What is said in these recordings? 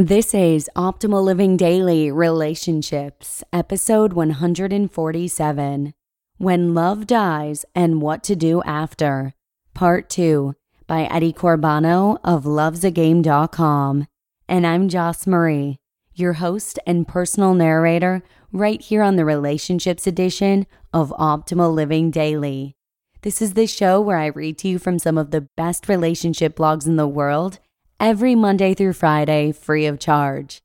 This is Optimal Living Daily Relationships, episode 147 When Love Dies and What to Do After, part 2 by Eddie Corbano of lovesagame.com. And I'm Joss Marie, your host and personal narrator, right here on the Relationships edition of Optimal Living Daily. This is the show where I read to you from some of the best relationship blogs in the world every Monday through Friday, free of charge.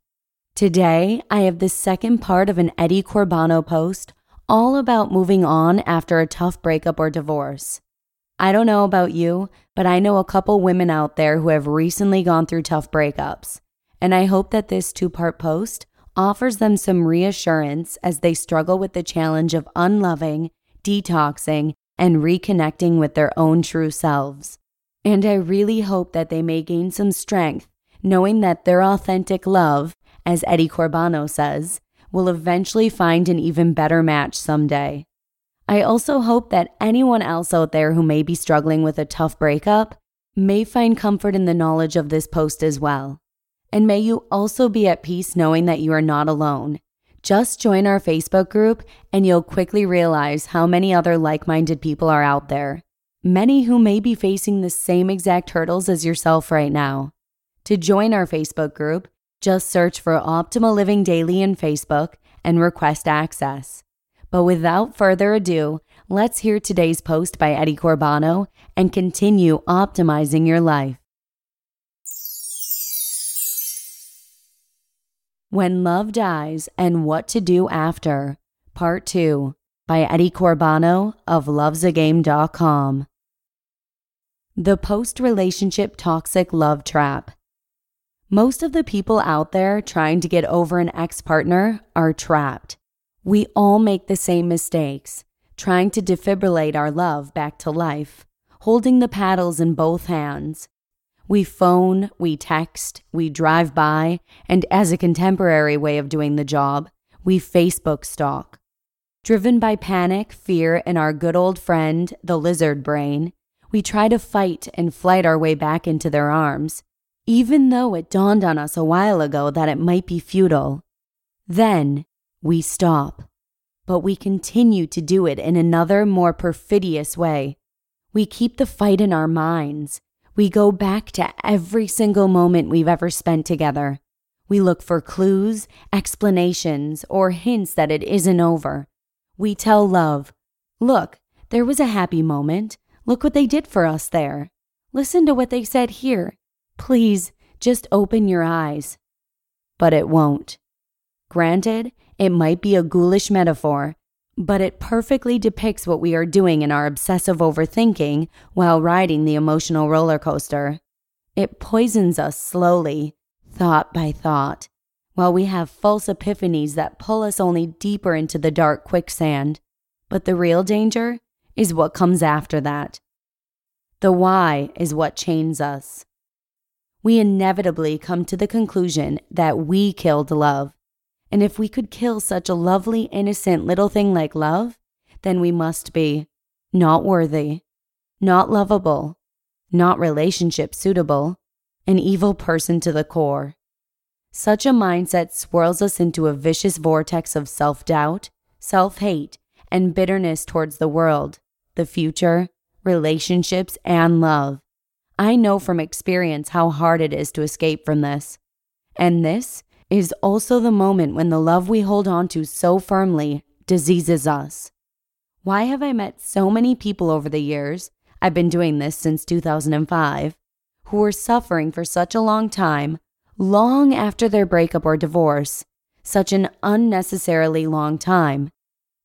Today, I have the second part of an Eddie Corbano post all about moving on after a tough breakup or divorce. I don't know about you, but I know a couple women out there who have recently gone through tough breakups. And I hope that this two part post offers them some reassurance as they struggle with the challenge of unloving, detoxing, and reconnecting with their own true selves. And I really hope that they may gain some strength, knowing that their authentic love, as Eddie Corbano says, will eventually find an even better match someday. I also hope that anyone else out there who may be struggling with a tough breakup may find comfort in the knowledge of this post as well. And may you also be at peace knowing that you are not alone. Just join our Facebook group and you'll quickly realize how many other like minded people are out there many who may be facing the same exact hurdles as yourself right now. To join our Facebook group, just search for Optimal Living Daily in Facebook and request access. But without further ado, let's hear today's post by Eddie Corbano and continue optimizing your life. When Love Dies and What to Do After, Part 2 by Eddie Corbano of lovesagame.com. The post relationship toxic love trap. Most of the people out there trying to get over an ex partner are trapped. We all make the same mistakes, trying to defibrillate our love back to life, holding the paddles in both hands. We phone, we text, we drive by, and as a contemporary way of doing the job, we Facebook stalk. Driven by panic, fear, and our good old friend, the lizard brain, we try to fight and flight our way back into their arms, even though it dawned on us a while ago that it might be futile. Then we stop, but we continue to do it in another, more perfidious way. We keep the fight in our minds. We go back to every single moment we've ever spent together. We look for clues, explanations, or hints that it isn't over. We tell love, Look, there was a happy moment. Look what they did for us there. Listen to what they said here. Please, just open your eyes. But it won't. Granted, it might be a ghoulish metaphor, but it perfectly depicts what we are doing in our obsessive overthinking while riding the emotional roller coaster. It poisons us slowly, thought by thought, while we have false epiphanies that pull us only deeper into the dark quicksand. But the real danger is what comes after that. The why is what chains us. We inevitably come to the conclusion that we killed love. And if we could kill such a lovely, innocent little thing like love, then we must be not worthy, not lovable, not relationship suitable, an evil person to the core. Such a mindset swirls us into a vicious vortex of self doubt, self hate, and bitterness towards the world the future, relationships, and love. I know from experience how hard it is to escape from this. And this is also the moment when the love we hold on to so firmly diseases us. Why have I met so many people over the years? I've been doing this since 2005 who were suffering for such a long time, long after their breakup or divorce, such an unnecessarily long time,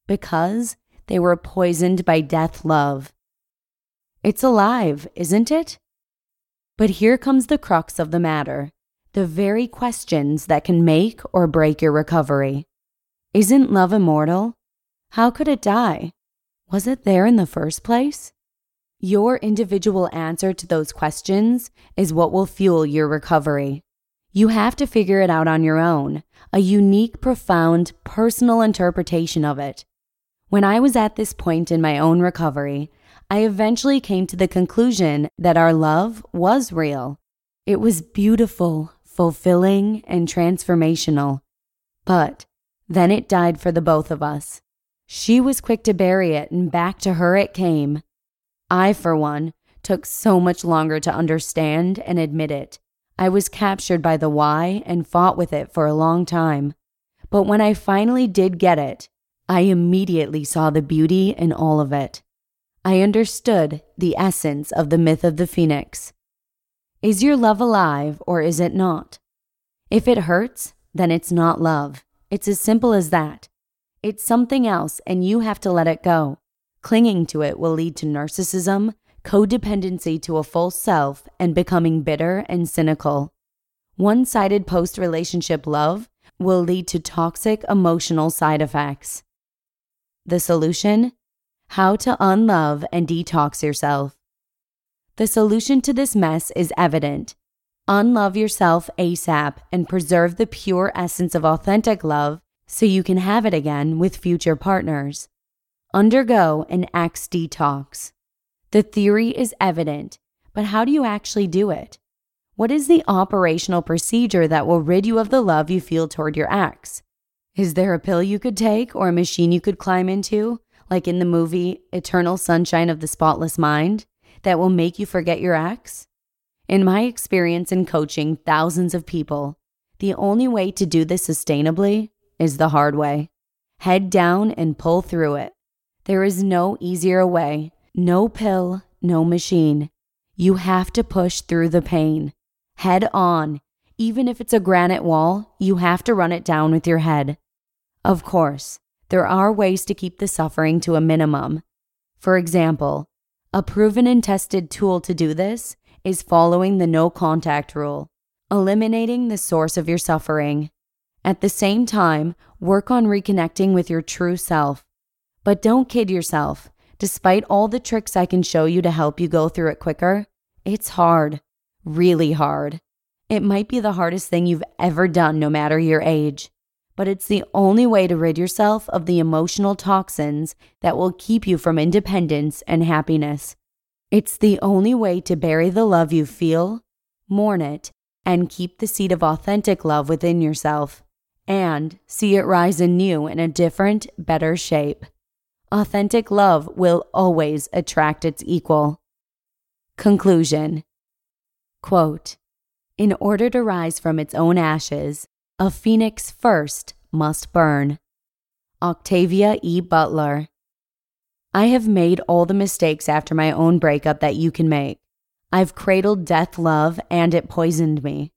because they were poisoned by death love. It's alive, isn't it? But here comes the crux of the matter the very questions that can make or break your recovery. Isn't love immortal? How could it die? Was it there in the first place? Your individual answer to those questions is what will fuel your recovery. You have to figure it out on your own, a unique, profound, personal interpretation of it. When I was at this point in my own recovery, I eventually came to the conclusion that our love was real. It was beautiful, fulfilling, and transformational. But then it died for the both of us. She was quick to bury it, and back to her it came. I, for one, took so much longer to understand and admit it. I was captured by the why and fought with it for a long time. But when I finally did get it, I immediately saw the beauty in all of it. I understood the essence of the myth of the phoenix. Is your love alive or is it not? If it hurts, then it's not love. It's as simple as that. It's something else and you have to let it go. Clinging to it will lead to narcissism, codependency to a false self, and becoming bitter and cynical. One sided post relationship love will lead to toxic emotional side effects. The solution? How to unlove and detox yourself. The solution to this mess is evident. Unlove yourself ASAP and preserve the pure essence of authentic love so you can have it again with future partners. Undergo an ex detox. The theory is evident, but how do you actually do it? What is the operational procedure that will rid you of the love you feel toward your ex? Is there a pill you could take or a machine you could climb into, like in the movie Eternal Sunshine of the Spotless Mind? that will make you forget your ex? In my experience in coaching thousands of people, the only way to do this sustainably is the hard way. Head down and pull through it. There is no easier way, no pill, no machine. You have to push through the pain. Head on. Even if it's a granite wall, you have to run it down with your head. Of course, there are ways to keep the suffering to a minimum. For example, a proven and tested tool to do this is following the no contact rule, eliminating the source of your suffering. At the same time, work on reconnecting with your true self. But don't kid yourself. Despite all the tricks I can show you to help you go through it quicker, it's hard, really hard. It might be the hardest thing you've ever done, no matter your age but it's the only way to rid yourself of the emotional toxins that will keep you from independence and happiness. It's the only way to bury the love you feel, mourn it, and keep the seed of authentic love within yourself, and see it rise anew in a different, better shape. Authentic love will always attract its equal. Conclusion Quote In order to rise from its own ashes, a phoenix first must burn. Octavia E. Butler. I have made all the mistakes after my own breakup that you can make. I've cradled death love and it poisoned me.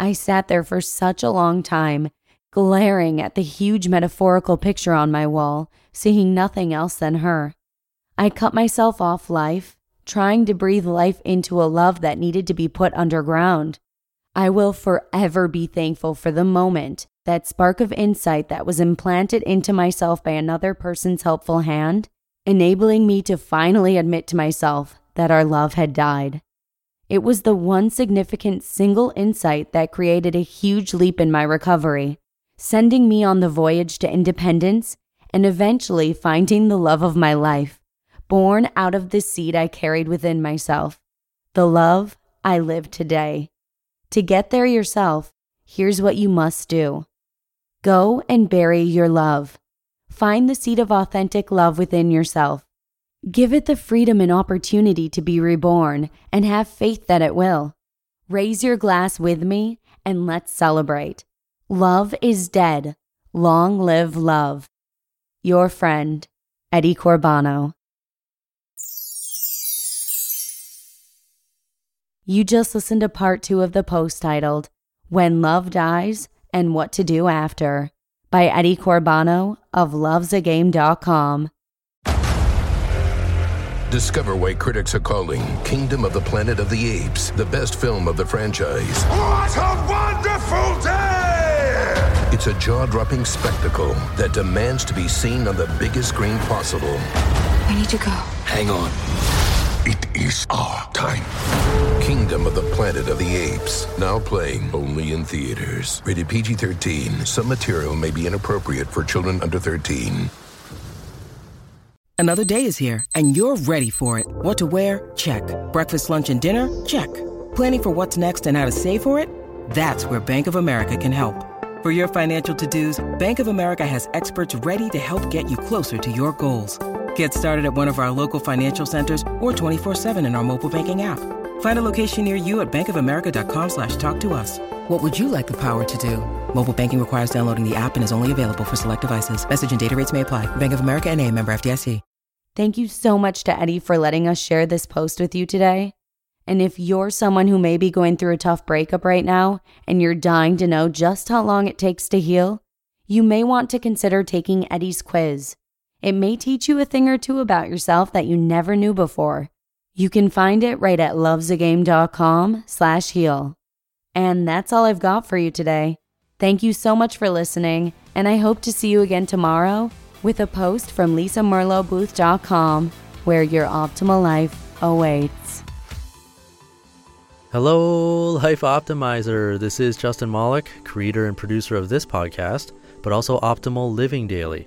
I sat there for such a long time, glaring at the huge metaphorical picture on my wall, seeing nothing else than her. I cut myself off life, trying to breathe life into a love that needed to be put underground. I will forever be thankful for the moment, that spark of insight that was implanted into myself by another person's helpful hand, enabling me to finally admit to myself that our love had died. It was the one significant single insight that created a huge leap in my recovery, sending me on the voyage to independence and eventually finding the love of my life, born out of the seed I carried within myself, the love I live today. To get there yourself, here's what you must do go and bury your love. Find the seed of authentic love within yourself. Give it the freedom and opportunity to be reborn and have faith that it will. Raise your glass with me and let's celebrate. Love is dead. Long live love. Your friend, Eddie Corbano. You just listened to part two of the post titled When Love Dies and What to Do After by Eddie Corbano of lovesagame.com. Discover why critics are calling Kingdom of the Planet of the Apes the best film of the franchise. What a wonderful day! It's a jaw dropping spectacle that demands to be seen on the biggest screen possible. I need to go. Hang on. It is our time. Kingdom of the Planet of the Apes. Now playing only in theaters. Rated PG 13. Some material may be inappropriate for children under 13. Another day is here, and you're ready for it. What to wear? Check. Breakfast, lunch, and dinner? Check. Planning for what's next and how to save for it? That's where Bank of America can help. For your financial to dos, Bank of America has experts ready to help get you closer to your goals. Get started at one of our local financial centers or 24-7 in our mobile banking app. Find a location near you at bankofamerica.com slash talk to us. What would you like the power to do? Mobile banking requires downloading the app and is only available for select devices. Message and data rates may apply. Bank of America and a member FDIC. Thank you so much to Eddie for letting us share this post with you today. And if you're someone who may be going through a tough breakup right now and you're dying to know just how long it takes to heal, you may want to consider taking Eddie's quiz. It may teach you a thing or two about yourself that you never knew before. You can find it right at lovesagame.com slash heal. And that's all I've got for you today. Thank you so much for listening, and I hope to see you again tomorrow with a post from lisamerlobooth.com where your optimal life awaits. Hello, Life Optimizer. This is Justin Malik, creator and producer of this podcast, but also Optimal Living Daily,